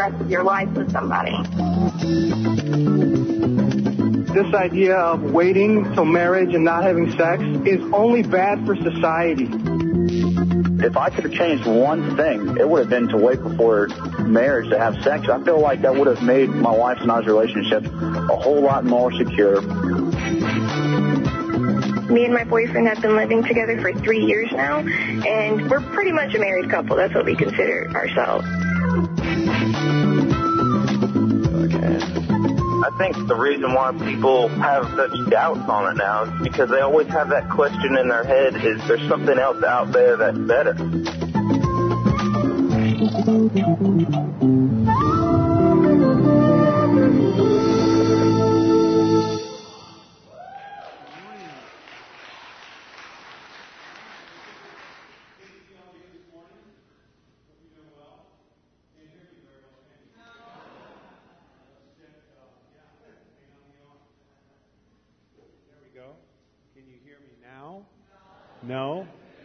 rest of your life with somebody. This idea of waiting till marriage and not having sex is only bad for society. If I could have changed one thing, it would have been to wait before marriage to have sex. I feel like that would have made my wife's and I's relationship a whole lot more secure. Me and my boyfriend have been living together for three years now, and we're pretty much a married couple. That's what we consider ourselves. I think the reason why people have such doubts on it now is because they always have that question in their head, is there something else out there that's better?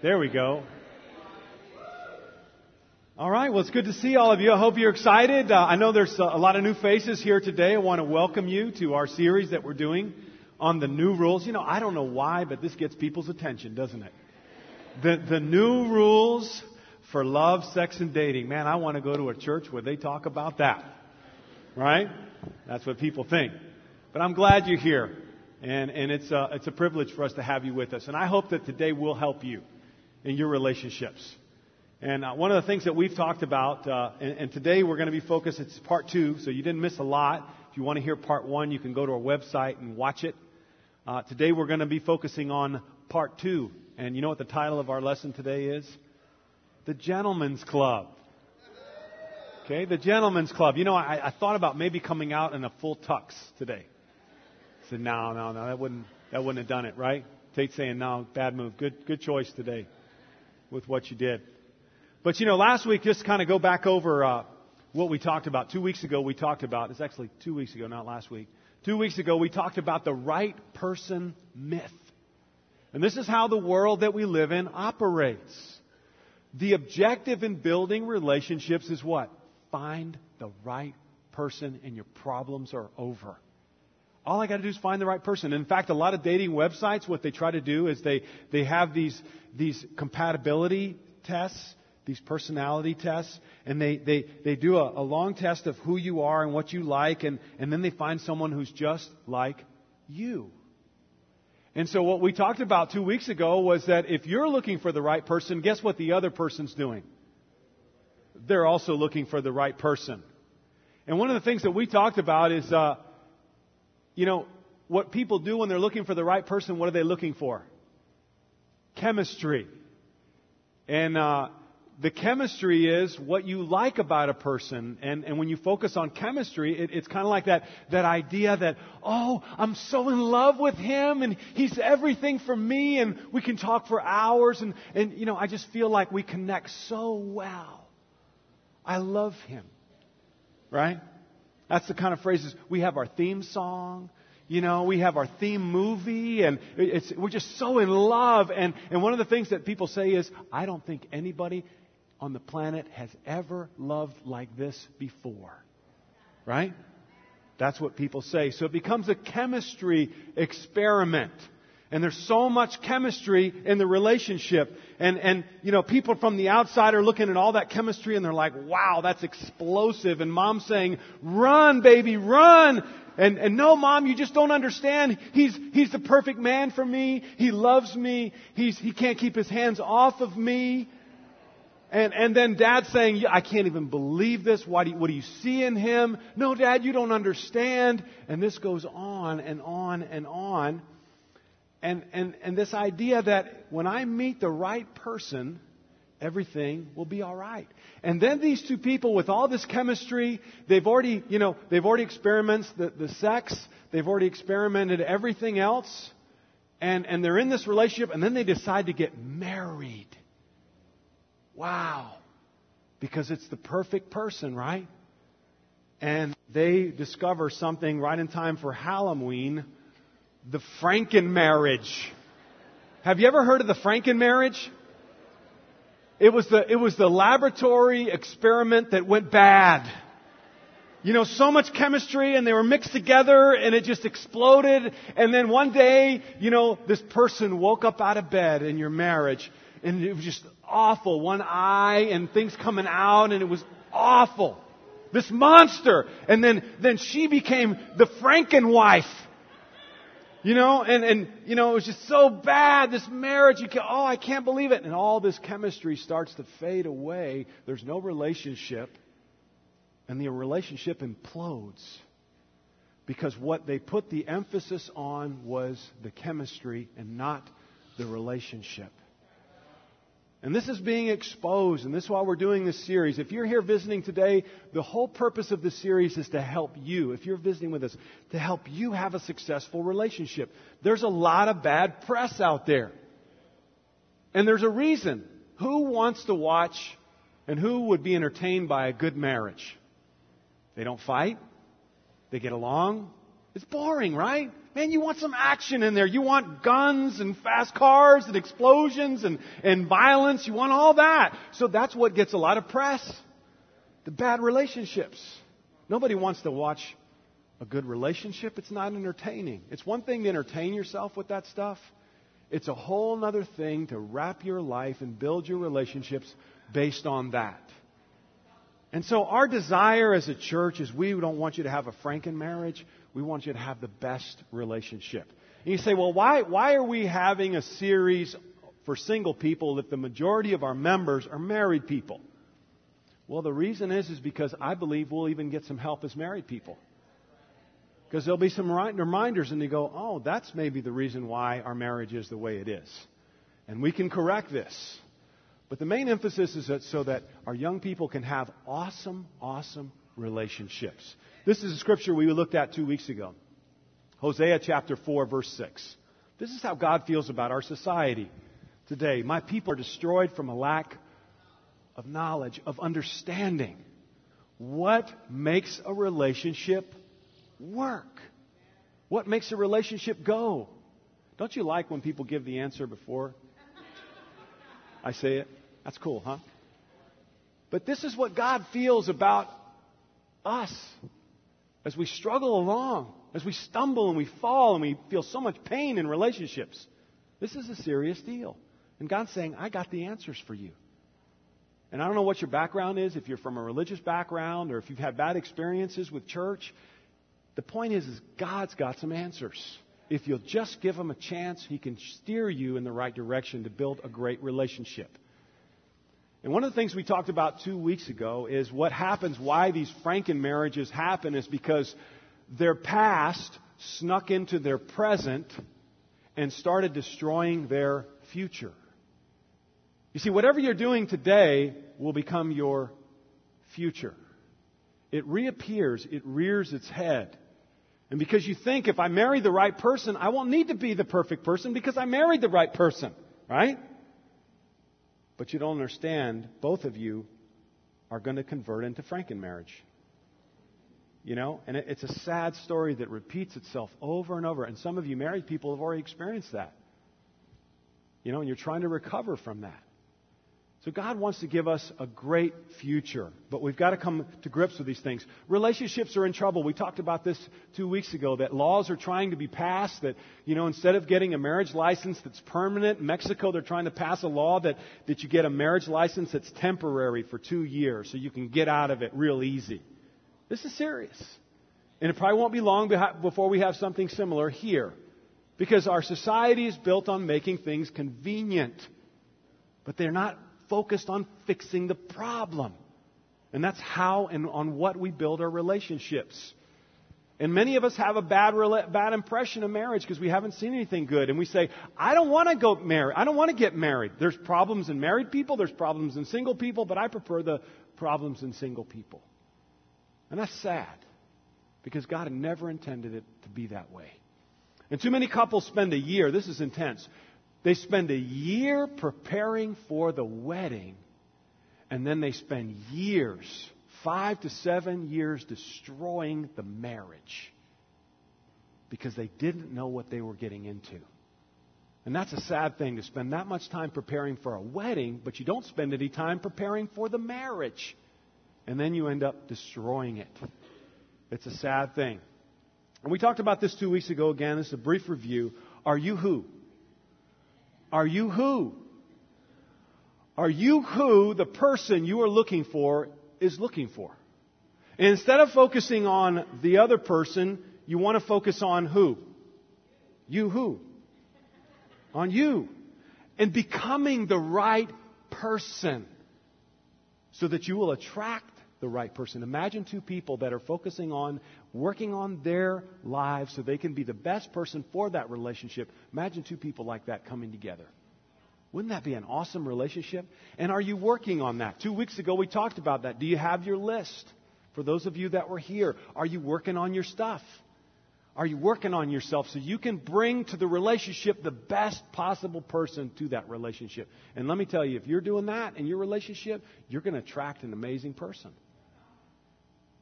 There we go. All right. Well, it's good to see all of you. I hope you're excited. Uh, I know there's a lot of new faces here today. I want to welcome you to our series that we're doing on the new rules. You know, I don't know why, but this gets people's attention, doesn't it? The, the new rules for love, sex, and dating. Man, I want to go to a church where they talk about that. Right? That's what people think. But I'm glad you're here. And, and it's, a, it's a privilege for us to have you with us. And I hope that today will help you in your relationships. And uh, one of the things that we've talked about, uh, and, and, today we're going to be focused, it's part two, so you didn't miss a lot. If you want to hear part one, you can go to our website and watch it. Uh, today we're going to be focusing on part two. And you know what the title of our lesson today is? The Gentleman's Club. Okay, the Gentleman's Club. You know, I, I thought about maybe coming out in a full tux today said, no, no, no, that wouldn't, that wouldn't have done it, right? Tate saying, no, bad move. Good, good choice today with what you did. But you know, last week, just kind of go back over uh, what we talked about. Two weeks ago, we talked about, it's actually two weeks ago, not last week. Two weeks ago, we talked about the right person myth. And this is how the world that we live in operates. The objective in building relationships is what? Find the right person and your problems are over. All I got to do is find the right person. In fact, a lot of dating websites, what they try to do is they, they have these, these compatibility tests, these personality tests, and they, they, they do a, a long test of who you are and what you like, and, and then they find someone who's just like you. And so what we talked about two weeks ago was that if you're looking for the right person, guess what the other person's doing? They're also looking for the right person. And one of the things that we talked about is, uh, you know, what people do when they're looking for the right person, what are they looking for? Chemistry. And uh, the chemistry is what you like about a person. And, and when you focus on chemistry, it, it's kind of like that, that idea that, oh, I'm so in love with him and he's everything for me and we can talk for hours and, and you know, I just feel like we connect so well. I love him. Right? That's the kind of phrases we have our theme song. You know, we have our theme movie, and we're just so in love. And, and one of the things that people say is, I don't think anybody on the planet has ever loved like this before. Right? That's what people say. So it becomes a chemistry experiment. And there's so much chemistry in the relationship. And, and, you know, people from the outside are looking at all that chemistry and they're like, wow, that's explosive. And mom's saying, run, baby, run. And, and no, mom, you just don't understand. He's, he's the perfect man for me. He loves me. He's, he can't keep his hands off of me. And, and then dad saying, I can't even believe this. Why do you, what do you see in him? No, dad, you don't understand. And this goes on and on and on. And, and, and this idea that when I meet the right person, everything will be all right. And then these two people with all this chemistry, they've already, you know, they've already experimented the, the sex, they've already experimented everything else, and, and they're in this relationship, and then they decide to get married. Wow. Because it's the perfect person, right? And they discover something right in time for Halloween the Franken marriage. Have you ever heard of the Franken marriage? It was the, it was the laboratory experiment that went bad. you know, so much chemistry and they were mixed together and it just exploded. And then one day, you know, this person woke up out of bed in your marriage and it was just awful. One eye and things coming out and it was awful. This monster. And then, then she became the Frankenwife. You know, and, and, you know, it was just so bad, this marriage, you can, oh, I can't believe it. And all this chemistry starts to fade away. There's no relationship. And the relationship implodes. Because what they put the emphasis on was the chemistry and not the relationship. And this is being exposed, and this is why we're doing this series. If you're here visiting today, the whole purpose of this series is to help you, if you're visiting with us, to help you have a successful relationship. There's a lot of bad press out there. And there's a reason. Who wants to watch and who would be entertained by a good marriage? They don't fight. They get along. It's boring, right? Man, you want some action in there. You want guns and fast cars and explosions and, and violence. You want all that. So that's what gets a lot of press. The bad relationships. Nobody wants to watch a good relationship. It's not entertaining. It's one thing to entertain yourself with that stuff. It's a whole other thing to wrap your life and build your relationships based on that. And so our desire as a church is we don't want you to have a Franken marriage. We want you to have the best relationship. And you say, well, why, why are we having a series for single people if the majority of our members are married people? Well, the reason is, is because I believe we'll even get some help as married people. Because there'll be some reminders and they go, oh, that's maybe the reason why our marriage is the way it is. And we can correct this. But the main emphasis is that so that our young people can have awesome, awesome relationships. This is a scripture we looked at two weeks ago. Hosea chapter 4, verse 6. This is how God feels about our society today. My people are destroyed from a lack of knowledge, of understanding. What makes a relationship work? What makes a relationship go? Don't you like when people give the answer before I say it? That's cool, huh? But this is what God feels about us as we struggle along, as we stumble and we fall and we feel so much pain in relationships. This is a serious deal. And God's saying, I got the answers for you. And I don't know what your background is, if you're from a religious background or if you've had bad experiences with church. The point is, is God's got some answers. If you'll just give him a chance, he can steer you in the right direction to build a great relationship. And one of the things we talked about two weeks ago is what happens, why these Franken marriages happen is because their past snuck into their present and started destroying their future. You see, whatever you're doing today will become your future. It reappears, it rears its head. And because you think if I marry the right person, I won't need to be the perfect person because I married the right person, right? But you don't understand, both of you are going to convert into Franken marriage. You know, and it's a sad story that repeats itself over and over. And some of you married people have already experienced that. You know, and you're trying to recover from that. So God wants to give us a great future, but we've got to come to grips with these things. Relationships are in trouble. We talked about this two weeks ago, that laws are trying to be passed that, you know, instead of getting a marriage license that's permanent, Mexico they're trying to pass a law that, that you get a marriage license that's temporary for two years so you can get out of it real easy. This is serious. And it probably won't be long before we have something similar here. Because our society is built on making things convenient. But they're not focused on fixing the problem. And that's how and on what we build our relationships. And many of us have a bad, bad impression of marriage because we haven't seen anything good. And we say, I don't want to go marry. I don't want to get married. There's problems in married people. There's problems in single people, but I prefer the problems in single people. And that's sad because God never intended it to be that way. And too many couples spend a year, this is intense, they spend a year preparing for the wedding, and then they spend years, five to seven years, destroying the marriage because they didn't know what they were getting into. And that's a sad thing to spend that much time preparing for a wedding, but you don't spend any time preparing for the marriage. And then you end up destroying it. It's a sad thing. And we talked about this two weeks ago again. This is a brief review. Are you who? Are you who? Are you who the person you are looking for is looking for? And instead of focusing on the other person, you want to focus on who? You who? On you. And becoming the right person so that you will attract the right person. Imagine two people that are focusing on working on their lives so they can be the best person for that relationship. Imagine two people like that coming together. Wouldn't that be an awesome relationship? And are you working on that? Two weeks ago we talked about that. Do you have your list? For those of you that were here, are you working on your stuff? Are you working on yourself so you can bring to the relationship the best possible person to that relationship? And let me tell you, if you're doing that in your relationship, you're going to attract an amazing person.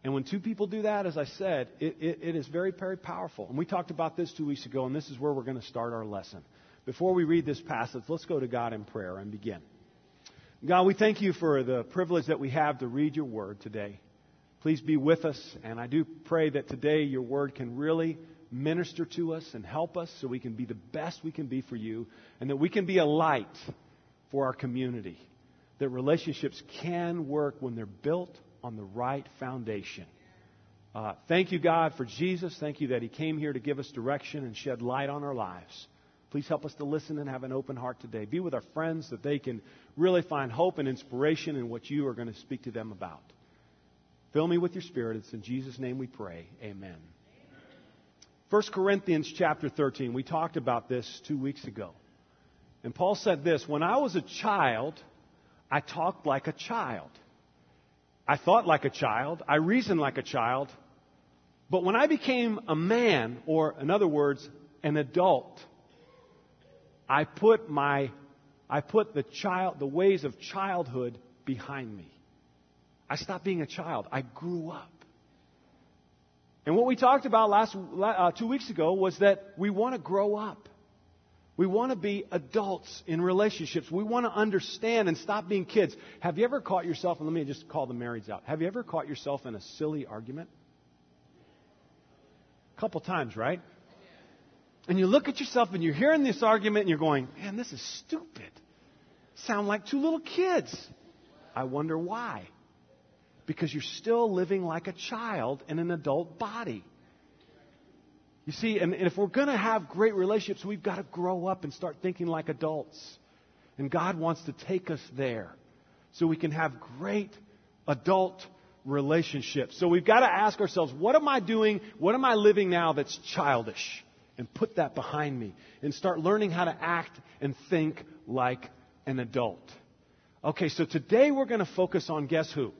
And when two people do that, as I said, it, it, it is very, very powerful. And we talked about this two weeks ago, and this is where we're going to start our lesson. Before we read this passage, let's go to God in prayer and begin. God, we thank you for the privilege that we have to read your word today. Please be with us, and I do pray that today your word can really minister to us and help us so we can be the best we can be for you, and that we can be a light for our community. That relationships can work when they're built on the right foundation. Uh, thank you, God, for Jesus. Thank you that He came here to give us direction and shed light on our lives. Please help us to listen and have an open heart today. Be with our friends that they can really find hope and inspiration in what you are going to speak to them about. Fill me with your spirit. It's in Jesus' name we pray. Amen. 1 Corinthians chapter 13. We talked about this two weeks ago. And Paul said this When I was a child, I talked like a child. I thought like a child. I reasoned like a child. But when I became a man, or in other words, an adult, I put my, I put the child, the ways of childhood behind me. I stopped being a child. I grew up. And what we talked about last uh, two weeks ago was that we want to grow up. We want to be adults in relationships. We want to understand and stop being kids. Have you ever caught yourself, and let me just call the marrieds out. Have you ever caught yourself in a silly argument? A couple times, right? And you look at yourself and you're hearing this argument and you're going, man, this is stupid. Sound like two little kids. I wonder why. Because you're still living like a child in an adult body. You see, and, and if we're going to have great relationships, we've got to grow up and start thinking like adults. And God wants to take us there so we can have great adult relationships. So we've got to ask ourselves, what am I doing? What am I living now that's childish? and put that behind me and start learning how to act and think like an adult. Okay, so today we're going to focus on guess who?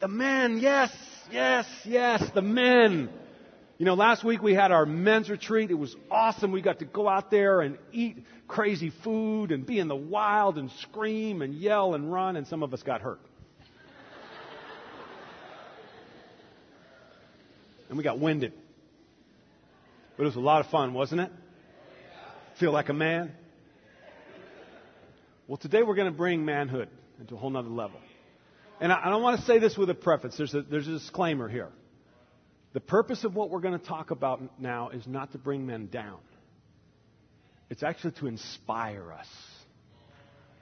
The men. Yes, yes, yes, the men. You know, last week we had our men's retreat. It was awesome. We got to go out there and eat crazy food and be in the wild and scream and yell and run, and some of us got hurt. and we got winded. But it was a lot of fun, wasn't it? Feel like a man? Well, today we're going to bring manhood into a whole nother level. And I, I don't want to say this with a preface. There's a, there's a disclaimer here. The purpose of what we're going to talk about now is not to bring men down. It's actually to inspire us.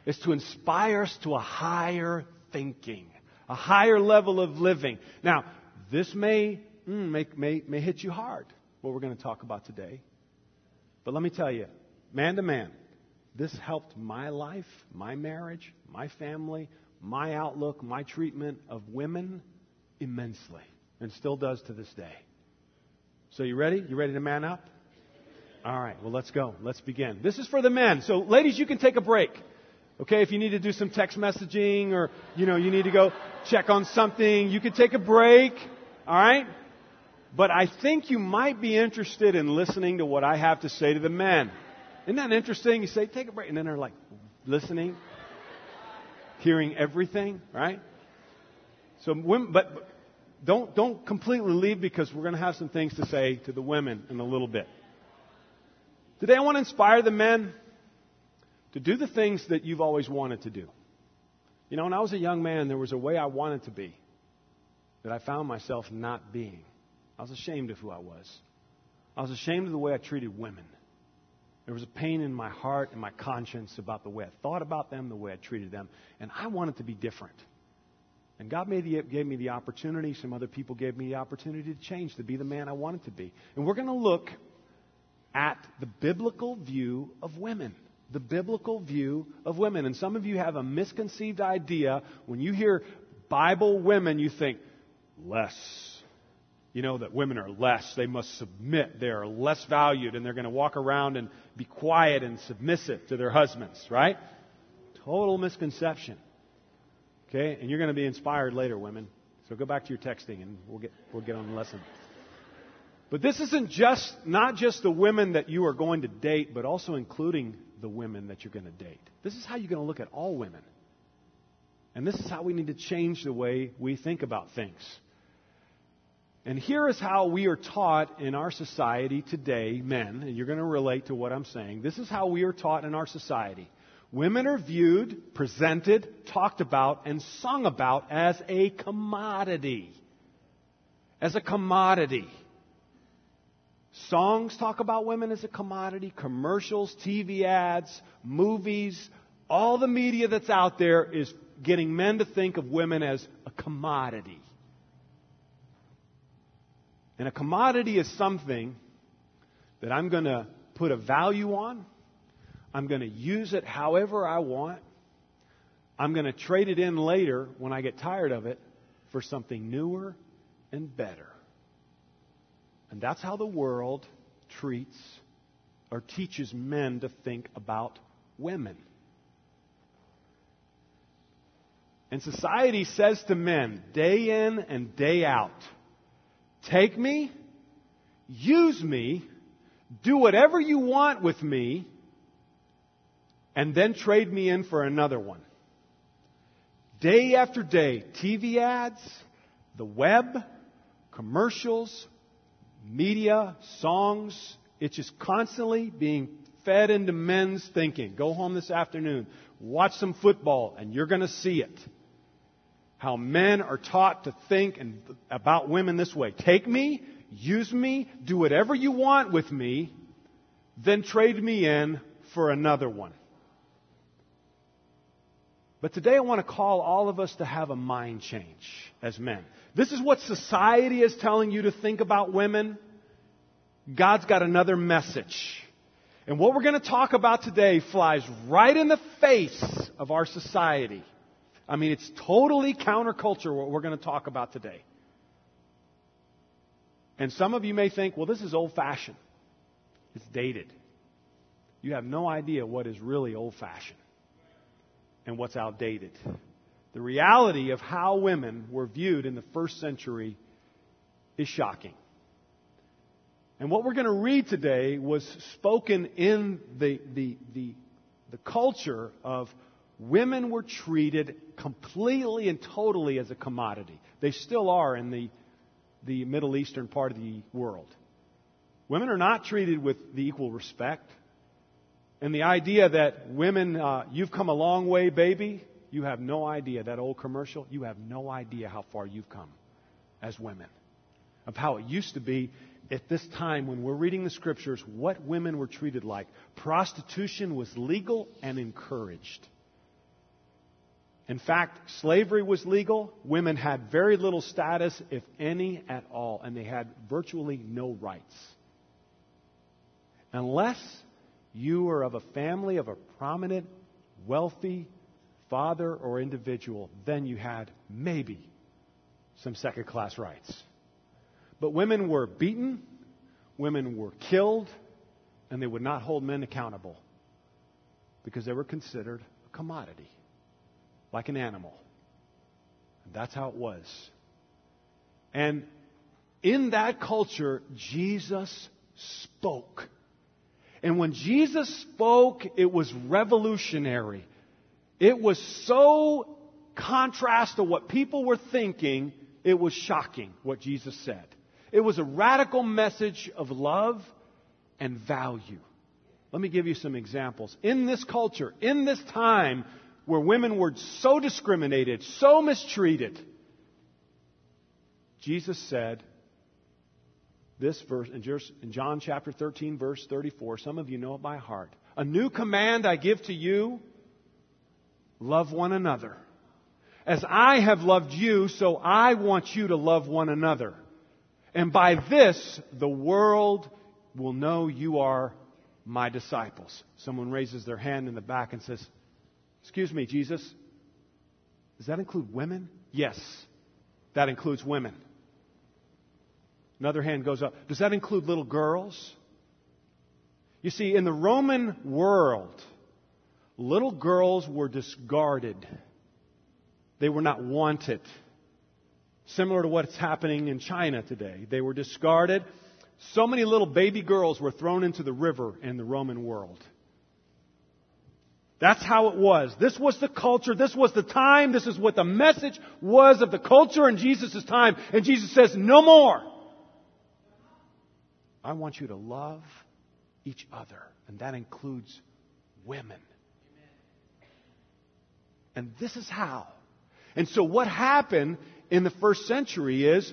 It's to inspire us to a higher thinking, a higher level of living. Now, this may, mm, may, may, may hit you hard what we're going to talk about today. But let me tell you, man to man, this helped my life, my marriage, my family, my outlook, my treatment of women immensely, and still does to this day. So, you ready? You ready to man up? All right, well, let's go. Let's begin. This is for the men. So, ladies, you can take a break. Okay, if you need to do some text messaging or, you know, you need to go check on something, you can take a break. All right? But I think you might be interested in listening to what I have to say to the men. Isn't that interesting? You say, take a break. And then they're like, listening, hearing everything, right? So, women, but don't, don't completely leave because we're going to have some things to say to the women in a little bit. Today I want to inspire the men to do the things that you've always wanted to do. You know, when I was a young man, there was a way I wanted to be. that I found myself not being. I was ashamed of who I was. I was ashamed of the way I treated women. There was a pain in my heart and my conscience about the way I thought about them, the way I treated them, and I wanted to be different. And God the, gave me the opportunity, some other people gave me the opportunity to change, to be the man I wanted to be. And we're going to look at the biblical view of women. The biblical view of women. And some of you have a misconceived idea. When you hear Bible women, you think, less. You know, that women are less. They must submit. They are less valued, and they're going to walk around and be quiet and submissive to their husbands, right? Total misconception. Okay? And you're going to be inspired later, women. So go back to your texting and we'll get, we'll get on the lesson. But this isn't just, not just the women that you are going to date, but also including the women that you're going to date. This is how you're going to look at all women. And this is how we need to change the way we think about things. And here is how we are taught in our society today, men, and you're going to relate to what I'm saying. This is how we are taught in our society. Women are viewed, presented, talked about, and sung about as a commodity. As a commodity. Songs talk about women as a commodity, commercials, TV ads, movies, all the media that's out there is getting men to think of women as a commodity. And a commodity is something that I'm going to put a value on I'm going to use it however I want. I'm going to trade it in later when I get tired of it for something newer and better. And that's how the world treats or teaches men to think about women. And society says to men, day in and day out, take me, use me, do whatever you want with me, and then trade me in for another one. Day after day, TV ads, the web, commercials, media, songs, it's just constantly being fed into men's thinking. Go home this afternoon, watch some football, and you're going to see it. How men are taught to think and about women this way. Take me, use me, do whatever you want with me, then trade me in for another one. But today I want to call all of us to have a mind change as men. This is what society is telling you to think about women. God's got another message. And what we're going to talk about today flies right in the face of our society. I mean, it's totally counterculture what we're going to talk about today. And some of you may think, well, this is old fashioned. It's dated. You have no idea what is really old fashioned and what's outdated. The reality of how women were viewed in the first century is shocking. And what we're going to read today was spoken in the, the, the, the culture of women were treated completely and totally as a commodity. They still are in the, the Middle Eastern part of the world. Women are not treated with the equal respect and the idea that women, uh, you've come a long way, baby, you have no idea. That old commercial, you have no idea how far you've come as women. Of how it used to be at this time when we're reading the scriptures, what women were treated like. Prostitution was legal and encouraged. In fact, slavery was legal. Women had very little status, if any at all, and they had virtually no rights. Unless you are of a family of a prominent, wealthy father or individual, then you had maybe some second class rights. But women were beaten, women were killed, and they would not hold men accountable because they were considered a commodity, like an animal. And that's how it was. And in that culture, Jesus spoke. And when Jesus spoke, it was revolutionary. It was so contrast to what people were thinking, it was shocking what Jesus said. It was a radical message of love and value. Let me give you some examples. In this culture, in this time where women were so discriminated, so mistreated, Jesus said, this verse in John chapter 13, verse 34. Some of you know it by heart. A new command I give to you love one another. As I have loved you, so I want you to love one another. And by this, the world will know you are my disciples. Someone raises their hand in the back and says, Excuse me, Jesus, does that include women? Yes, that includes women. Another hand goes up. Does that include little girls? You see, in the Roman world, little girls were discarded. They were not wanted. Similar to what's happening in China today. They were discarded. So many little baby girls were thrown into the river in the Roman world. That's how it was. This was the culture. This was the time. This is what the message was of the culture in Jesus' time. And Jesus says, no more. I want you to love each other, and that includes women. And this is how. And so, what happened in the first century is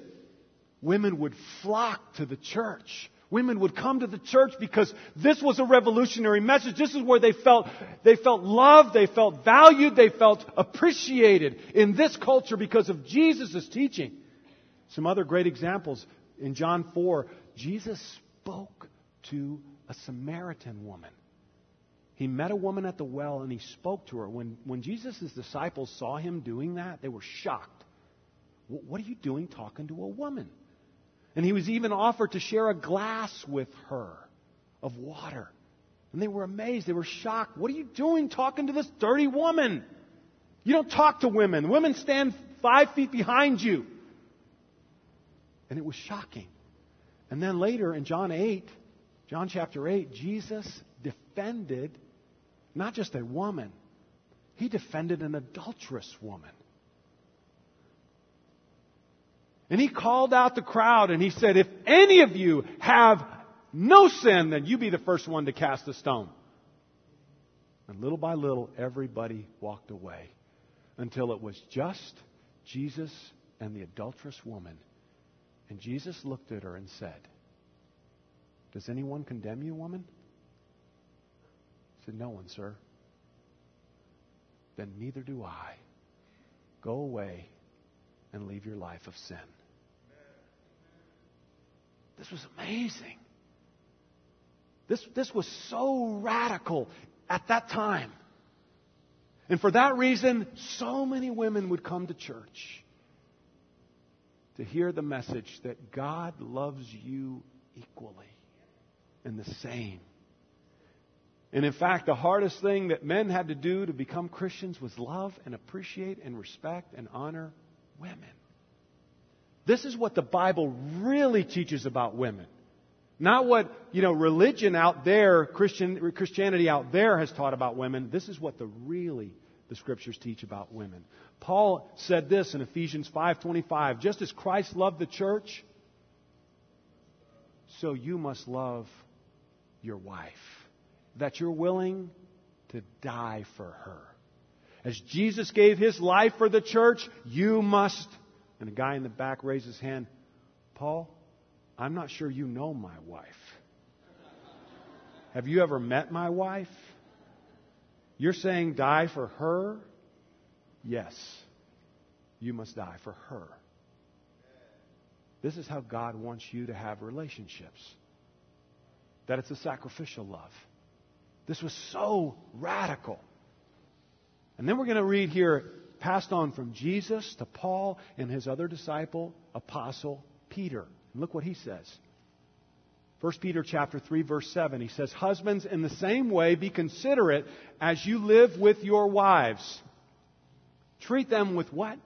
women would flock to the church. Women would come to the church because this was a revolutionary message. This is where they felt, they felt loved, they felt valued, they felt appreciated in this culture because of Jesus' teaching. Some other great examples in John 4, Jesus spoke to a Samaritan woman. He met a woman at the well and he spoke to her. When, when Jesus' disciples saw him doing that, they were shocked. What are you doing talking to a woman? And he was even offered to share a glass with her of water. And they were amazed. They were shocked. What are you doing talking to this dirty woman? You don't talk to women. Women stand five feet behind you. And it was shocking. And then later in John 8, John chapter 8, Jesus defended not just a woman, he defended an adulterous woman. And he called out the crowd and he said, If any of you have no sin, then you be the first one to cast a stone. And little by little, everybody walked away until it was just Jesus and the adulterous woman and Jesus looked at her and said, Does anyone condemn you, woman? She said, No one, sir. Then neither do I. Go away and leave your life of sin. This was amazing. This, this was so radical at that time. And for that reason, so many women would come to church to hear the message that God loves you equally and the same. And in fact, the hardest thing that men had to do to become Christians was love and appreciate and respect and honor women. This is what the Bible really teaches about women. Not what, you know, religion out there, Christian, Christianity out there has taught about women. This is what the really the scriptures teach about women. Paul said this in Ephesians 5:25, just as Christ loved the church, so you must love your wife. That you're willing to die for her. As Jesus gave his life for the church, you must. And a guy in the back raised his hand. Paul, I'm not sure you know my wife. Have you ever met my wife? You're saying die for her? Yes. You must die for her. This is how God wants you to have relationships. That it's a sacrificial love. This was so radical. And then we're going to read here, passed on from Jesus to Paul and his other disciple, apostle Peter. And look what he says. 1 Peter chapter 3 verse 7 he says husbands in the same way be considerate as you live with your wives. Treat them with what?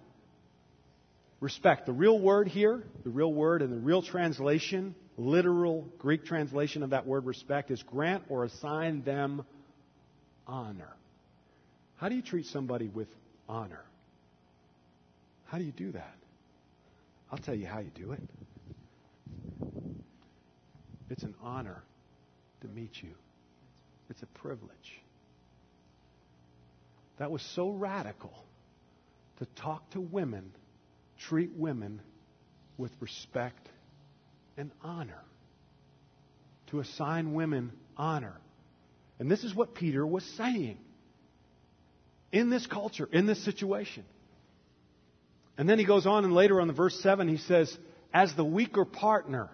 Respect. The real word here the real word and the real translation literal Greek translation of that word respect is grant or assign them honor. How do you treat somebody with honor? How do you do that? I'll tell you how you do it it's an honor to meet you. It's a privilege. That was so radical to talk to women, treat women with respect and honor. To assign women honor. And this is what Peter was saying in this culture, in this situation. And then he goes on, and later on the verse 7, he says, as the weaker partner.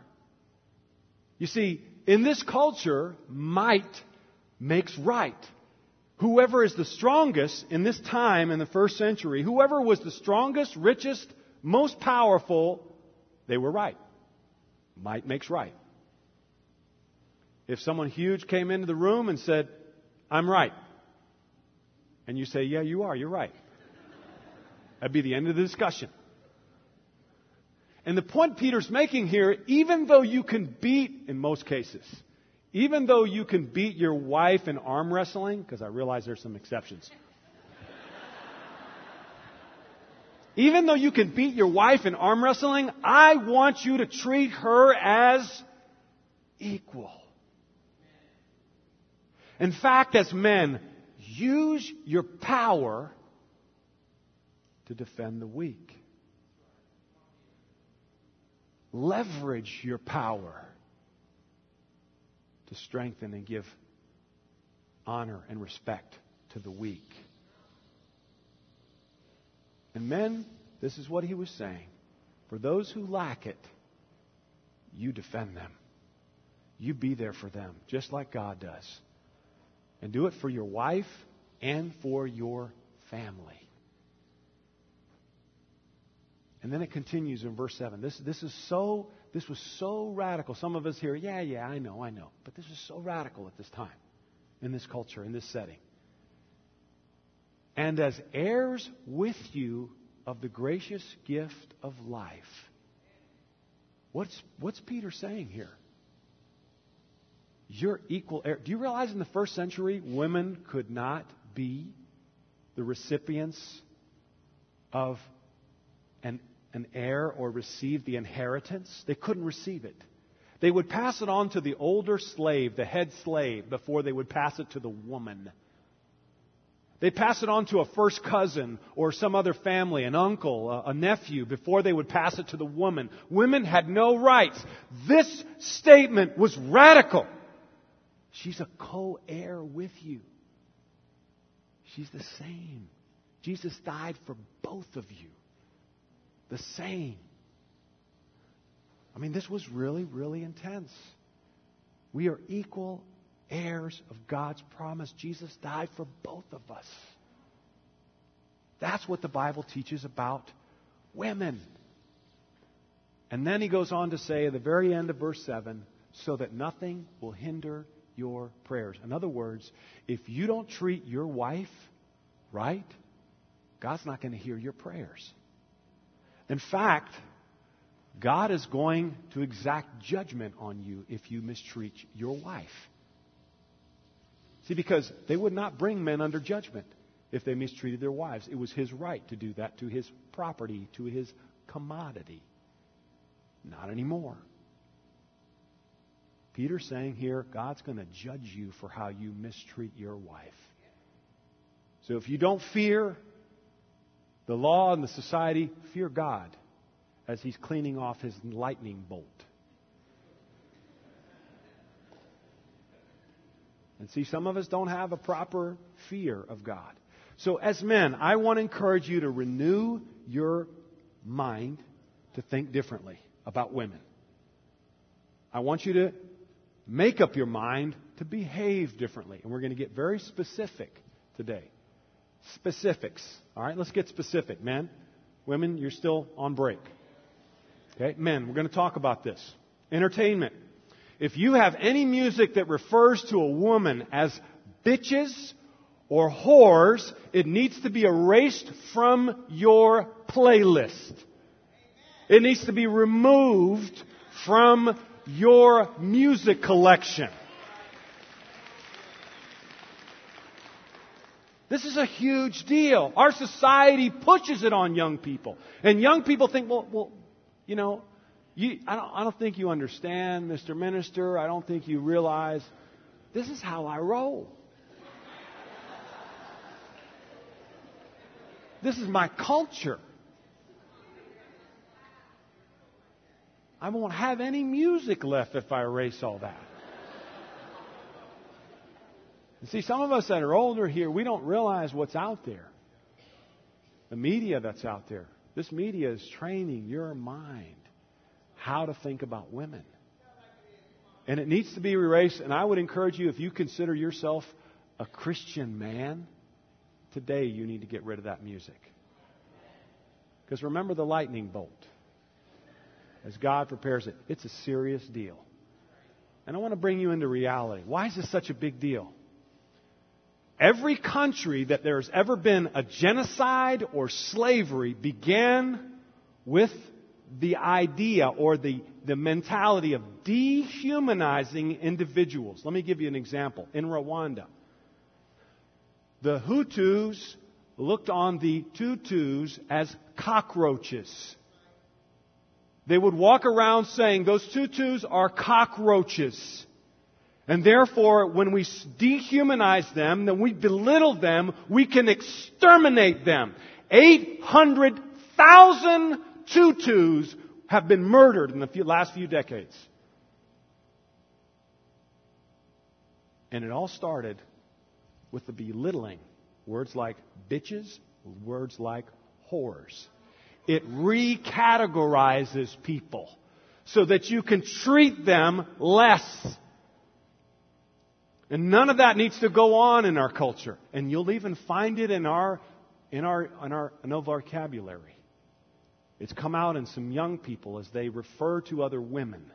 You see, in this culture, might makes right. Whoever is the strongest in this time in the first century, whoever was the strongest, richest, most powerful, they were right. Might makes right. If someone huge came into the room and said, I'm right, and you say, Yeah, you are, you're right, that'd be the end of the discussion. And the point Peter's making here, even though you can beat, in most cases, even though you can beat your wife in arm wrestling, because I realize there's some exceptions. even though you can beat your wife in arm wrestling, I want you to treat her as equal. In fact, as men, use your power to defend the weak. Leverage your power to strengthen and give honor and respect to the weak. And men, this is what he was saying. For those who lack it, you defend them. You be there for them, just like God does. And do it for your wife and for your family. And then it continues in verse 7. This, this is so this was so radical. Some of us here, yeah, yeah, I know, I know. But this is so radical at this time, in this culture, in this setting. And as heirs with you of the gracious gift of life. What's, what's Peter saying here? You're equal heir. Do you realize in the first century, women could not be the recipients of an an heir or receive the inheritance, they couldn't receive it. They would pass it on to the older slave, the head slave, before they would pass it to the woman. They'd pass it on to a first cousin or some other family, an uncle, a, nephew, before they would pass it to the woman. Women had no rights. This statement was radical. She's a co heir with you. She's the same. Jesus died for both of you the same. I mean, this was really, really intense. We are equal heirs of God's promise. Jesus died for both of us. That's what the Bible teaches about women. And then he goes on to say at the very end of verse 7 so that nothing will hinder your prayers. In other words, if you don't treat your wife right, God's not going to hear your prayers. In fact, God is going to exact judgment on you if you mistreat your wife. See, because they would not bring men under judgment if they mistreated their wives. It was his right to do that to his property, to his commodity. Not anymore. Peter's saying here, God's going to judge you for how you mistreat your wife. So if you don't fear the law and the society fear God as he's cleaning off his lightning bolt. And see, some of us don't have a proper fear of God. So, as men, I want to encourage you to renew your mind to think differently about women. I want you to make up your mind to behave differently. And we're going to get very specific today specifics. All right, let's get specific. Men, women, you're still on break. Okay, men, we're going to talk about this. Entertainment. If you have any music that refers to a woman as bitches or whores, it needs to be erased from your playlist. It needs to be removed from your music collection. This is a huge deal. Our society pushes it on young people. And young people think, well, well you know, you, I, don't, I don't think you understand, Mr. Minister. I don't think you realize this is how I roll. This is my culture. I won't have any music left if I erase all that. You see, some of us that are older here, we don't realize what's out there. The media that's out there. This media is training your mind how to think about women. And it needs to be erased. And I would encourage you, if you consider yourself a Christian man, today you need to get rid of that music. Because remember the lightning bolt. As God prepares it, it's a serious deal. And I want to bring you into reality. Why is this such a big deal? Every country that there has ever been a genocide or slavery began with the idea or the, the mentality of dehumanizing individuals. Let me give you an example. In Rwanda, the Hutus looked on the Tutsis as cockroaches. They would walk around saying, Those Tutsis are cockroaches. And therefore, when we dehumanize them, then we belittle them, we can exterminate them. 800,000 Tutsis have been murdered in the few, last few decades. And it all started with the belittling. Words like bitches, words like whores. It recategorizes people so that you can treat them less. And none of that needs to go on in our culture. And you'll even find it in our, in our, in our, in our vocabulary. It's come out in some young people as they refer to other women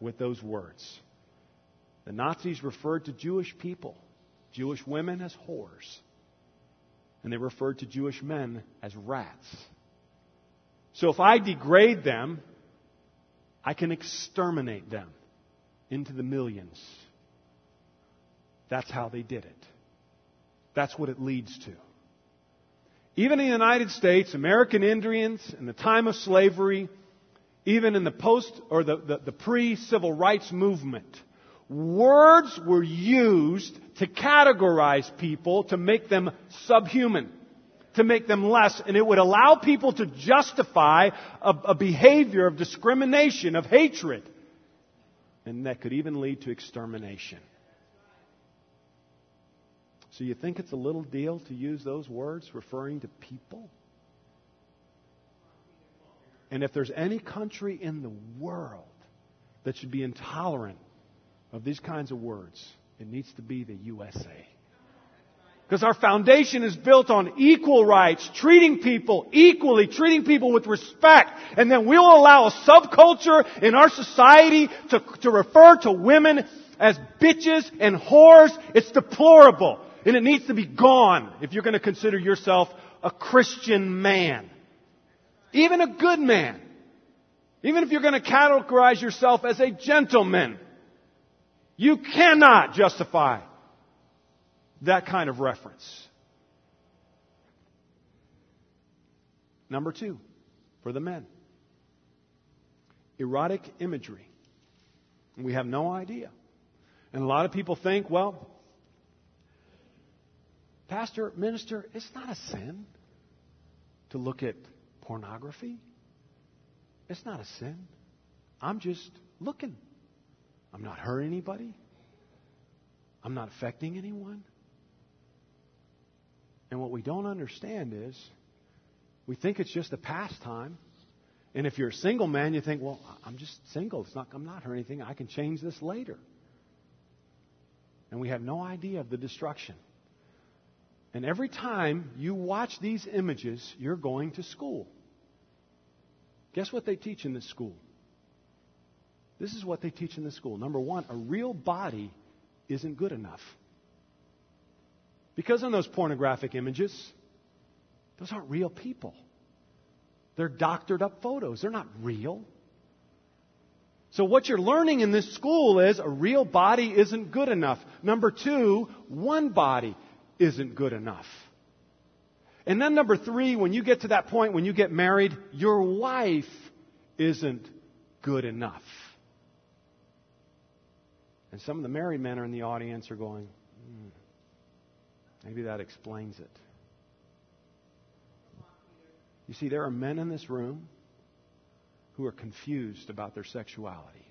with those words. The Nazis referred to Jewish people, Jewish women as whores. And they referred to Jewish men as rats. So if I degrade them, I can exterminate them into the millions. That's how they did it. That's what it leads to. Even in the United States, American Indians in the time of slavery, even in the post or the, the, the pre civil rights movement, words were used to categorize people to make them subhuman, to make them less, and it would allow people to justify a, a behavior of discrimination, of hatred, and that could even lead to extermination. So you think it's a little deal to use those words referring to people? And if there's any country in the world that should be intolerant of these kinds of words, it needs to be the USA. Because our foundation is built on equal rights, treating people equally, treating people with respect. And then we'll allow a subculture in our society to, to refer to women as bitches and whores. It's deplorable. And it needs to be gone if you're going to consider yourself a Christian man. Even a good man. Even if you're going to categorize yourself as a gentleman. You cannot justify that kind of reference. Number two, for the men. Erotic imagery. We have no idea. And a lot of people think, well, Pastor, minister, it's not a sin to look at pornography. It's not a sin. I'm just looking. I'm not hurting anybody. I'm not affecting anyone. And what we don't understand is we think it's just a pastime. And if you're a single man, you think, well, I'm just single. It's not, I'm not hurting anything. I can change this later. And we have no idea of the destruction. And every time you watch these images, you're going to school. Guess what they teach in this school? This is what they teach in this school. Number one, a real body isn't good enough. Because in those pornographic images, those aren't real people. They're doctored up photos. They're not real. So what you're learning in this school is a real body isn't good enough. Number two, one body isn't good enough. And then number three, when you get to that point, when you get married, your wife isn't good enough. And some of the married men are in the audience are going, hmm, maybe that explains it. You see, there are men in this room who are confused about their sexuality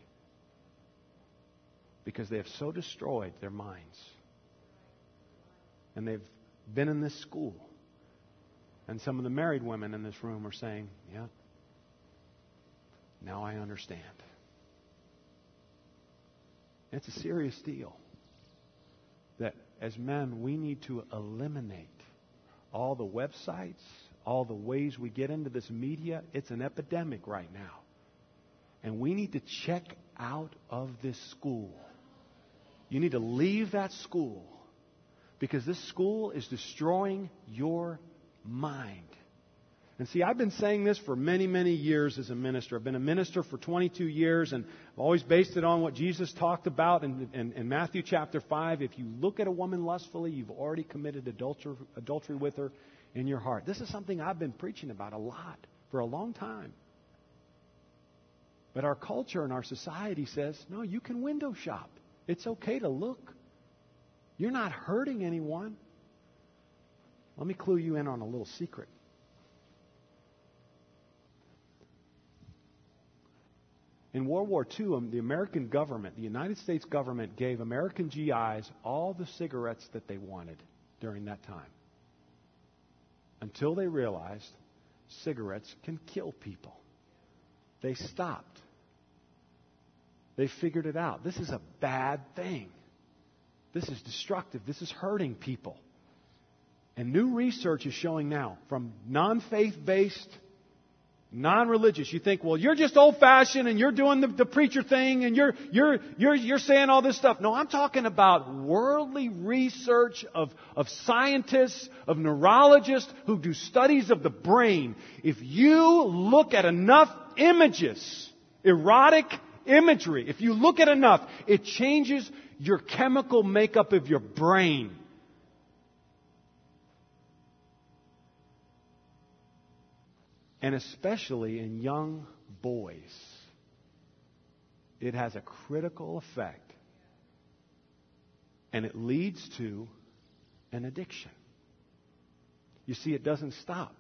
because they have so destroyed their minds. And they've been in this school. And some of the married women in this room are saying, Yeah, now I understand. It's a serious deal that as men, we need to eliminate all the websites, all the ways we get into this media. It's an epidemic right now. And we need to check out of this school. You need to leave that school because this school is destroying your mind. And see, I've been saying this for many, many years as a minister. I've been a minister for 22 years, and I've always based it on what Jesus talked about in, in, in Matthew chapter 5. If you look at a woman lustfully, you've already committed adultery, adultery with her in your heart. This is something I've been preaching about a lot for a long time. But our culture and our society says, no, you can window shop. It's okay to look. You're not hurting anyone. Let me clue you in on a little secret. In World War II, um, the American government, the United States government, gave American GIs all the cigarettes that they wanted during that time. Until they realized cigarettes can kill people. They stopped. They figured it out. This is a bad thing. This is destructive. This is hurting people. And new research is showing now from non faith based non religious. You think, well, you're just old fashioned and you're doing the, the, preacher thing and you're, you're, you're, you're saying all this stuff. No, I'm talking about worldly research of, of scientists, of neurologists who do studies of the brain. If you look at enough images, erotic imagery, if you look at enough, it changes your chemical makeup of your brain. and especially in young boys, it has a critical effect. And it leads to an addiction. You see, it doesn't stop,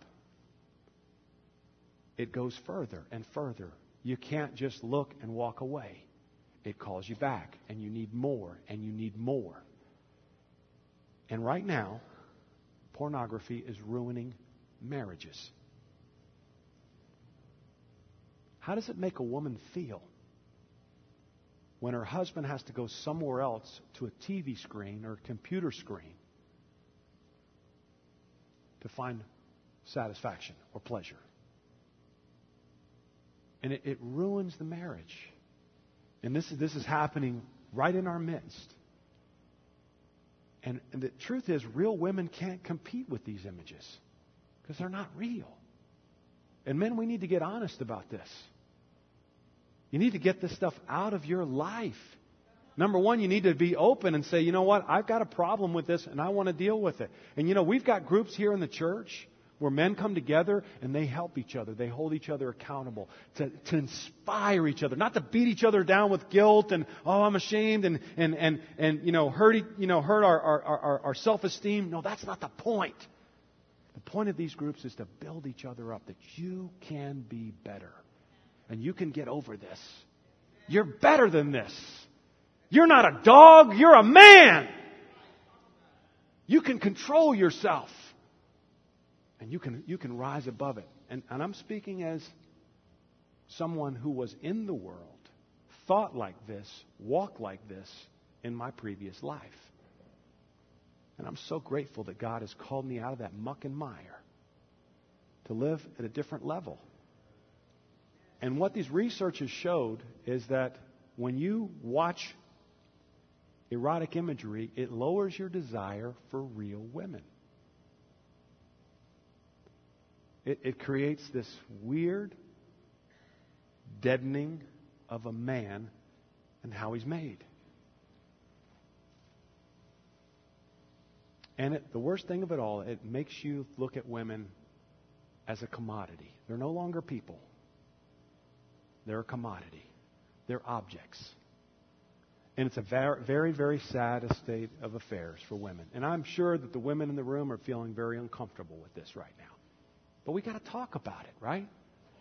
it goes further and further. You can't just look and walk away. It calls you back, and you need more, and you need more. And right now, pornography is ruining marriages. How does it make a woman feel when her husband has to go somewhere else to a TV screen or a computer screen to find satisfaction or pleasure? And it, it ruins the marriage. And this is, this is happening right in our midst. And, and the truth is, real women can't compete with these images because they're not real. And men, we need to get honest about this. You need to get this stuff out of your life. Number one, you need to be open and say, you know what, I've got a problem with this and I want to deal with it. And you know, we've got groups here in the church where men come together and they help each other. They hold each other accountable to, to inspire each other, not to beat each other down with guilt and, oh, I'm ashamed and, and, and, and you know, hurt, you know, hurt our, our, our, our self-esteem. No, that's not the point. The point of these groups is to build each other up, that you can be better and you can get over this. You're better than this. You're not a dog, you're a man. You can control yourself. And you can, you can rise above it. And, and I'm speaking as someone who was in the world, thought like this, walked like this in my previous life. And I'm so grateful that God has called me out of that muck and mire to live at a different level. And what these researchers showed is that when you watch erotic imagery, it lowers your desire for real women. It, it creates this weird deadening of a man and how he's made. And it, the worst thing of it all, it makes you look at women as a commodity. They're no longer people. They're a commodity, they're objects. And it's a very, very, very sad state of affairs for women. And I'm sure that the women in the room are feeling very uncomfortable with this right now. But we got to talk about it, right?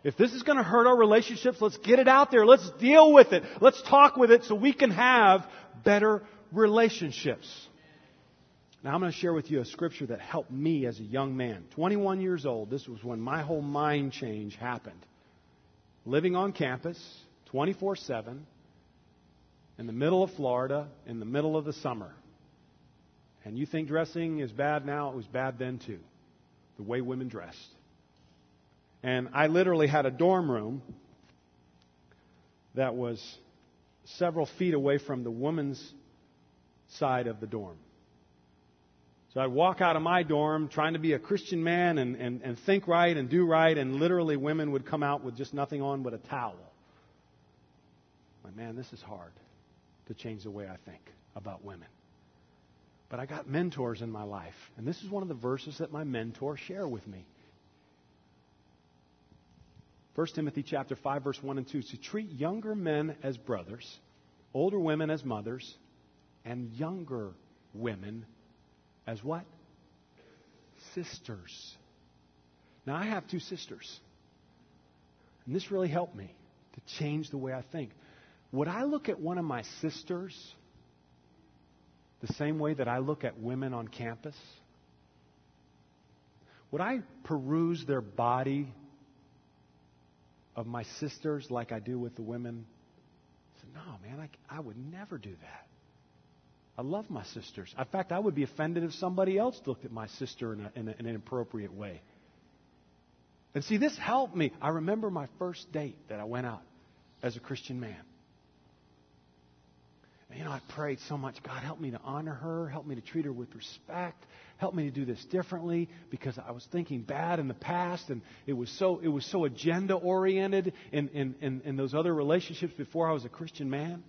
If this is going to hurt our relationships, let's get it out there. Let's deal with it. Let's talk with it so we can have better relationships. Now, I'm going to share with you a scripture that helped me as a young man. 21 years old, this was when my whole mind change happened. Living on campus, 24 7, in the middle of Florida, in the middle of the summer. And you think dressing is bad now? It was bad then too. The way women dressed. And I literally had a dorm room that was several feet away from the woman's side of the dorm. So I'd walk out of my dorm trying to be a Christian man and, and, and think right and do right, and literally women would come out with just nothing on but a towel. Like, man, this is hard to change the way I think about women. But I got mentors in my life, and this is one of the verses that my mentor share with me. 1 Timothy chapter 5 verse 1 and 2 to treat younger men as brothers, older women as mothers, and younger women as what? Sisters. Now I have two sisters. And this really helped me to change the way I think. Would I look at one of my sisters the same way that I look at women on campus? Would I peruse their body of my sisters like I do with the women? I said, no, man, I, I would never do that. I love my sisters. In fact, I would be offended if somebody else looked at my sister in, a, in, a, in an inappropriate way. And see, this helped me. I remember my first date that I went out as a Christian man. You know, I prayed so much God, help me to honor her, help me to treat her with respect, help me to do this differently because I was thinking bad in the past and it was so, it was so agenda oriented in, in, in, in those other relationships before I was a Christian man.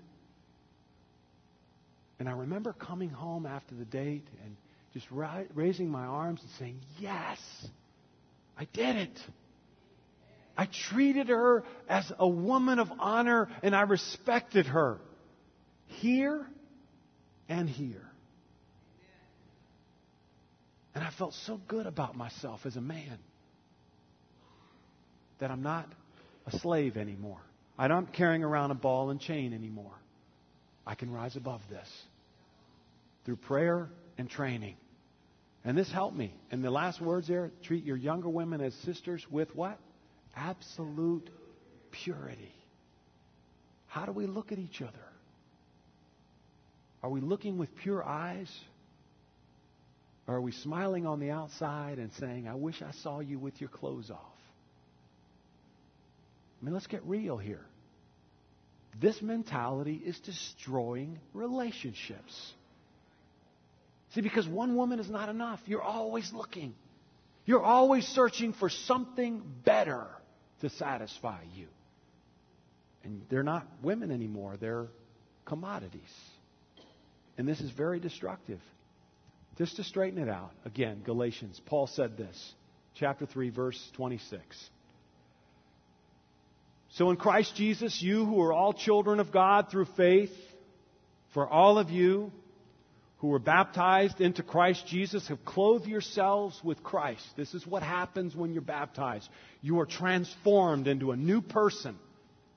And I remember coming home after the date and just raising my arms and saying, Yes, I did it. I treated her as a woman of honor and I respected her here and here. And I felt so good about myself as a man that I'm not a slave anymore. I'm not carrying around a ball and chain anymore. I can rise above this through prayer and training. And this helped me. And the last words there treat your younger women as sisters with what? Absolute purity. How do we look at each other? Are we looking with pure eyes? Or are we smiling on the outside and saying, I wish I saw you with your clothes off? I mean, let's get real here. This mentality is destroying relationships. See, because one woman is not enough. You're always looking. You're always searching for something better to satisfy you. And they're not women anymore, they're commodities. And this is very destructive. Just to straighten it out, again, Galatians, Paul said this, chapter 3, verse 26. So in Christ Jesus, you who are all children of God through faith, for all of you who were baptized into Christ Jesus have clothed yourselves with Christ. This is what happens when you're baptized. You are transformed into a new person.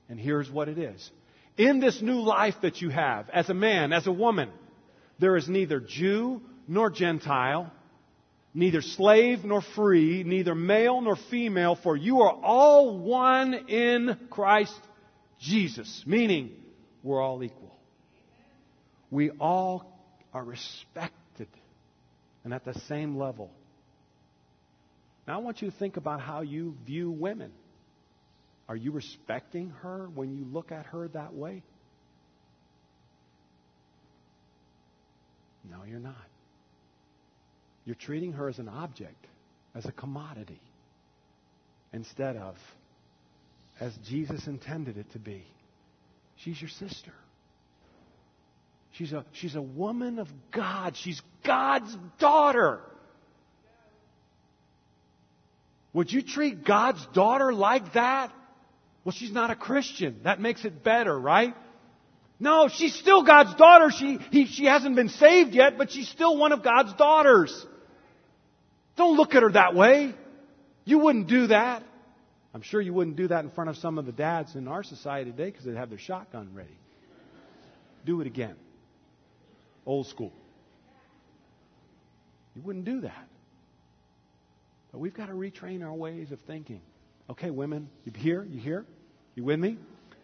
And here's what it is. In this new life that you have, as a man, as a woman, there is neither Jew nor Gentile, neither slave nor free, neither male nor female, for you are all one in Christ Jesus. Meaning, we're all equal. We all are respected and at the same level. Now, I want you to think about how you view women. Are you respecting her when you look at her that way? No, you're not. You're treating her as an object, as a commodity, instead of as Jesus intended it to be. She's your sister. She's a, she's a woman of God. She's God's daughter. Would you treat God's daughter like that? Well, she's not a Christian. That makes it better, right? No, she's still God's daughter. She, he, she hasn't been saved yet, but she's still one of God's daughters. Don't look at her that way. You wouldn't do that. I'm sure you wouldn't do that in front of some of the dads in our society today because they'd have their shotgun ready. Do it again. Old school. You wouldn't do that. But we've got to retrain our ways of thinking. Okay, women, you here? You here? You with me?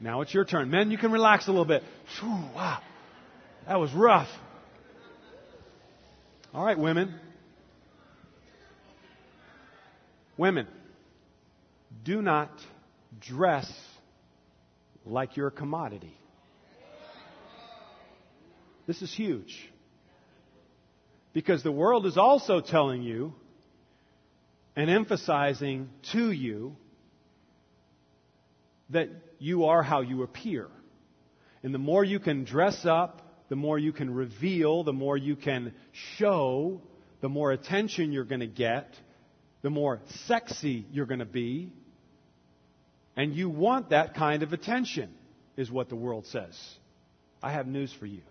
Now it's your turn. Men, you can relax a little bit. Whew, wow. That was rough. All right, women. Women, do not dress like you're a commodity. This is huge. Because the world is also telling you and emphasizing to you that you are how you appear. And the more you can dress up, the more you can reveal, the more you can show, the more attention you're going to get, the more sexy you're going to be. And you want that kind of attention, is what the world says. I have news for you.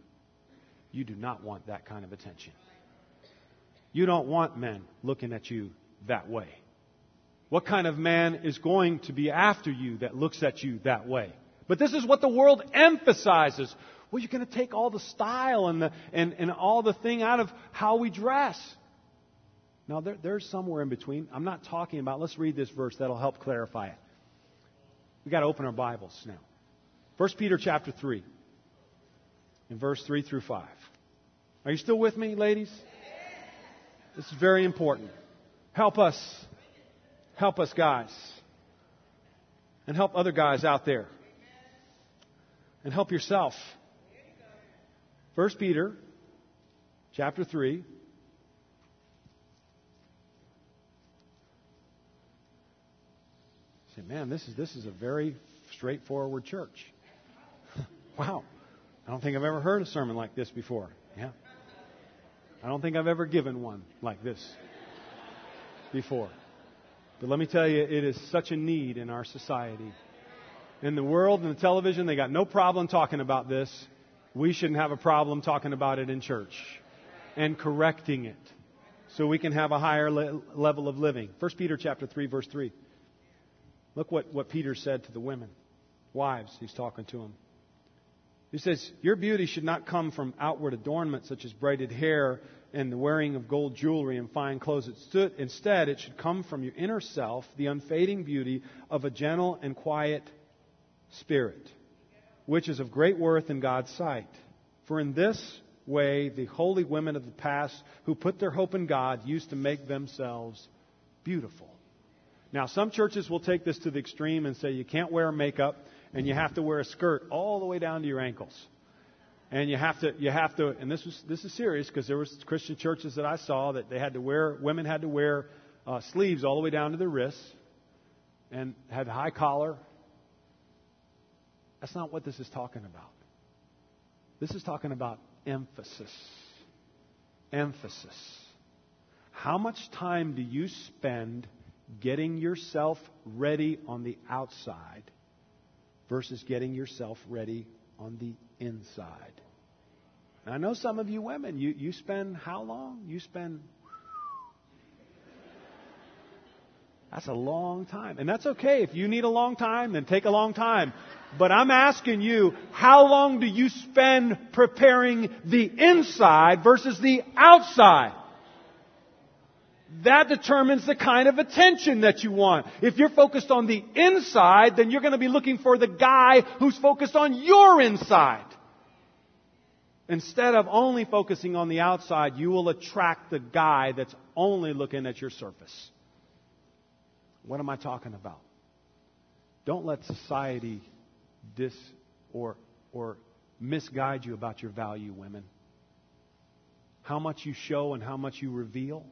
You do not want that kind of attention. You don't want men looking at you that way. What kind of man is going to be after you that looks at you that way? But this is what the world emphasizes. Well, you're going to take all the style and, the, and, and all the thing out of how we dress. Now, there, there's somewhere in between. I'm not talking about, let's read this verse. That'll help clarify it. We've got to open our Bibles now. 1 Peter chapter 3, in verse 3 through 5. Are you still with me, ladies? This is very important. Help us. Help us, guys. And help other guys out there. And help yourself. 1 Peter chapter 3. Say, man, this is, this is a very straightforward church. wow. I don't think I've ever heard a sermon like this before. Yeah. I don't think I've ever given one like this before. But let me tell you, it is such a need in our society. In the world and the television, they got no problem talking about this. We shouldn't have a problem talking about it in church and correcting it so we can have a higher le- level of living. 1 Peter chapter 3 verse 3. Look what, what Peter said to the women. Wives, he's talking to them. He says, Your beauty should not come from outward adornment such as braided hair and the wearing of gold jewelry and fine clothes. Instead, it should come from your inner self, the unfading beauty of a gentle and quiet spirit, which is of great worth in God's sight. For in this way, the holy women of the past who put their hope in God used to make themselves beautiful. Now, some churches will take this to the extreme and say you can't wear makeup and you have to wear a skirt all the way down to your ankles. And you have to, you have to, and this was this is serious because there was Christian churches that I saw that they had to wear, women had to wear uh, sleeves all the way down to their wrists, and had high collar. That's not what this is talking about. This is talking about emphasis. Emphasis. How much time do you spend getting yourself ready on the outside versus getting yourself ready on the inside. Now, I know some of you women, you, you spend how long? You spend. That's a long time. And that's okay. If you need a long time, then take a long time. But I'm asking you, how long do you spend preparing the inside versus the outside? That determines the kind of attention that you want. If you're focused on the inside, then you're going to be looking for the guy who's focused on your inside. Instead of only focusing on the outside, you will attract the guy that's only looking at your surface. What am I talking about? Don't let society dis or or misguide you about your value, women. How much you show and how much you reveal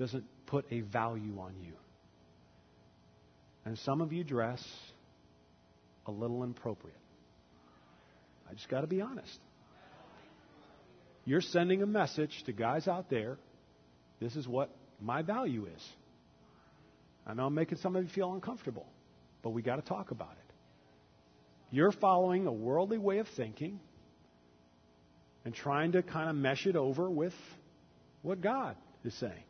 doesn't put a value on you. And some of you dress a little inappropriate. I just got to be honest. You're sending a message to guys out there this is what my value is. I know I'm making some of you feel uncomfortable, but we got to talk about it. You're following a worldly way of thinking and trying to kind of mesh it over with what God is saying.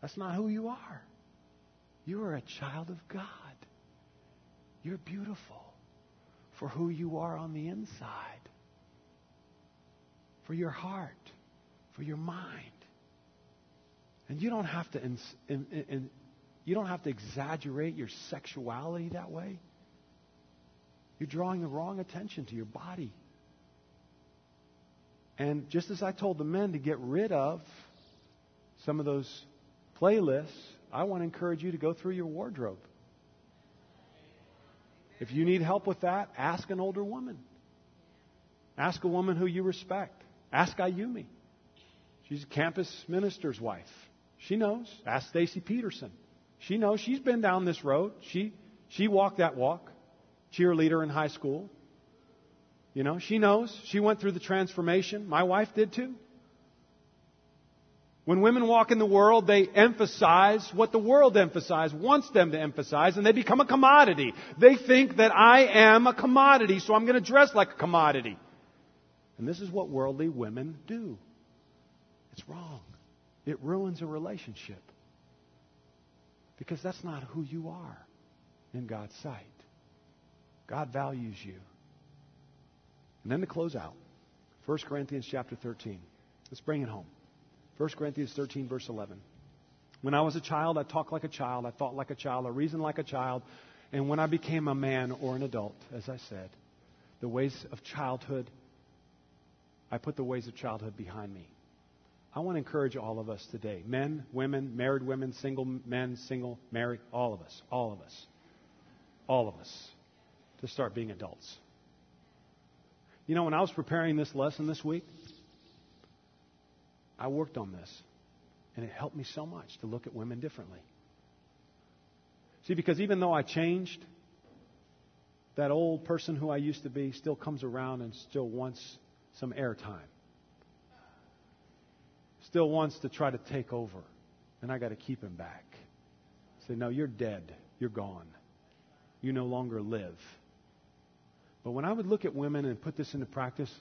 That's not who you are. You are a child of God. You're beautiful for who you are on the inside, for your heart, for your mind. And you don't have to in, in, in, you don't have to exaggerate your sexuality that way. You're drawing the wrong attention to your body. And just as I told the men to get rid of some of those playlists, I want to encourage you to go through your wardrobe. If you need help with that, ask an older woman. Ask a woman who you respect. Ask Ayumi. She's a campus minister's wife. She knows. Ask Stacy Peterson. She knows. She's been down this road. She she walked that walk. Cheerleader in high school. You know, she knows. She went through the transformation. My wife did too. When women walk in the world, they emphasize what the world emphasizes, wants them to emphasize, and they become a commodity. They think that I am a commodity, so I'm going to dress like a commodity. And this is what worldly women do. It's wrong. It ruins a relationship. Because that's not who you are in God's sight. God values you. And then to close out, 1 Corinthians chapter 13. Let's bring it home. 1 Corinthians 13, verse 11. When I was a child, I talked like a child, I thought like a child, I reasoned like a child. And when I became a man or an adult, as I said, the ways of childhood, I put the ways of childhood behind me. I want to encourage all of us today men, women, married women, single men, single, married, all of us, all of us, all of us, to start being adults. You know, when I was preparing this lesson this week, I worked on this, and it helped me so much to look at women differently. See, because even though I changed, that old person who I used to be still comes around and still wants some airtime. Still wants to try to take over. And I got to keep him back. Say, no, you're dead. You're gone. You no longer live. But when I would look at women and put this into practice,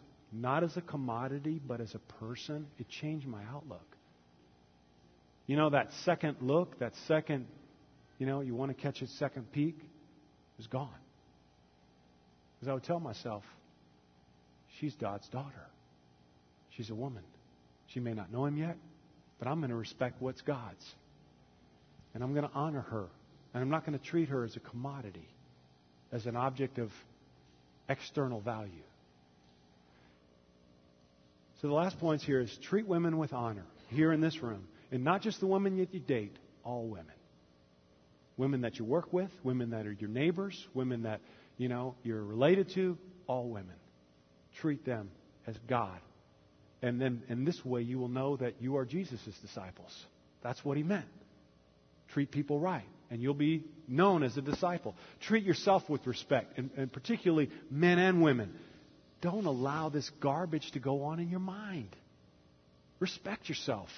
not as a commodity, but as a person, it changed my outlook. You know, that second look, that second, you know, you want to catch a second peek, is gone. Because I would tell myself, she's God's daughter. She's a woman. She may not know him yet, but I'm going to respect what's God's. And I'm going to honor her. And I'm not going to treat her as a commodity, as an object of external value. So the last point here is treat women with honor here in this room. And not just the women that you date, all women. Women that you work with, women that are your neighbors, women that, you know, you're related to, all women. Treat them as God. And then in this way you will know that you are Jesus' disciples. That's what he meant. Treat people right. And you'll be known as a disciple. Treat yourself with respect, and, and particularly men and women. Don't allow this garbage to go on in your mind. Respect yourself.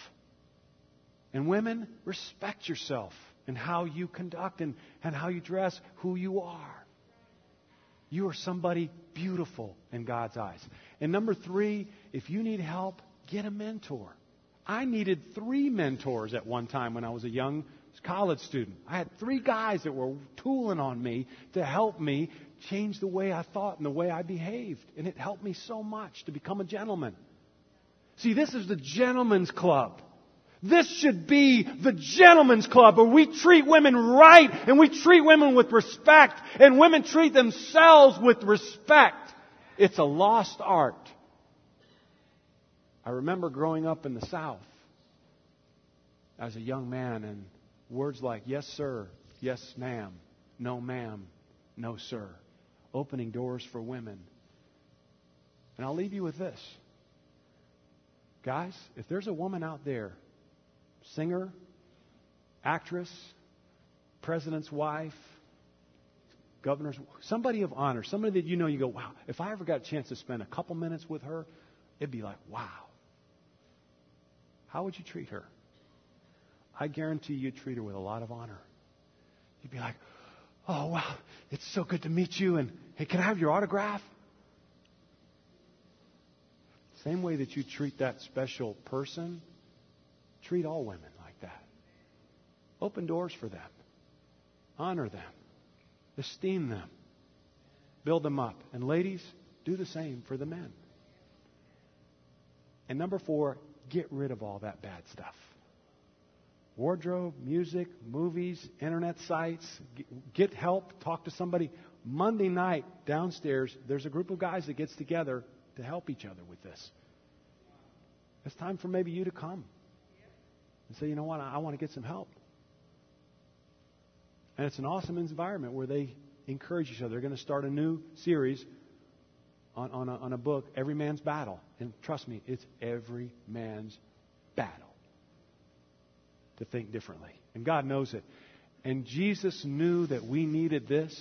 And women, respect yourself and how you conduct and, and how you dress, who you are. You are somebody beautiful in God's eyes. And number three, if you need help, get a mentor. I needed three mentors at one time when I was a young college student. I had three guys that were tooling on me to help me change the way I thought and the way I behaved. And it helped me so much to become a gentleman. See, this is the gentleman's club. This should be the gentleman's club where we treat women right and we treat women with respect and women treat themselves with respect. It's a lost art. I remember growing up in the South as a young man and words like yes sir, yes ma'am, no ma'am, no sir opening doors for women. And I'll leave you with this. Guys, if there's a woman out there, singer, actress, president's wife, governor's, somebody of honor, somebody that you know, you go, wow, if I ever got a chance to spend a couple minutes with her, it'd be like, wow. How would you treat her? I guarantee you'd treat her with a lot of honor. You'd be like, Oh, wow, it's so good to meet you. And hey, can I have your autograph? Same way that you treat that special person, treat all women like that. Open doors for them. honor them, esteem them, build them up. And ladies, do the same for the men. And number four, get rid of all that bad stuff. Wardrobe, music, movies, internet sites, get help, talk to somebody. Monday night downstairs, there's a group of guys that gets together to help each other with this. It's time for maybe you to come and say, you know what, I, want to get some help. And it's an awesome environment where they encourage each other. They're going to start a new series on, on, a, on a book, Every Man's Battle. And trust me, it's every man's battle to think differently. And God knows it. And Jesus knew that we needed this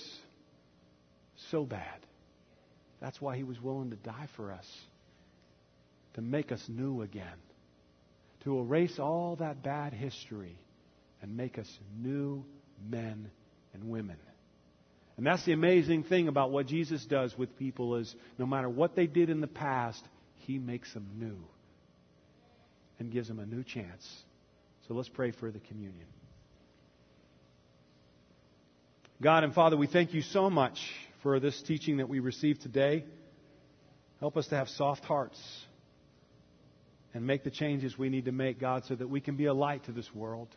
so bad. That's why he was willing to die for us, to make us new again, to erase all that bad history and make us new men and women. And that's the amazing thing about what Jesus does with people is no matter what they did in the past, he makes them new and gives them a new chance so let's pray for the communion. God and Father, we thank you so much for this teaching that we received today. Help us to have soft hearts and make the changes we need to make, God, so that we can be a light to this world.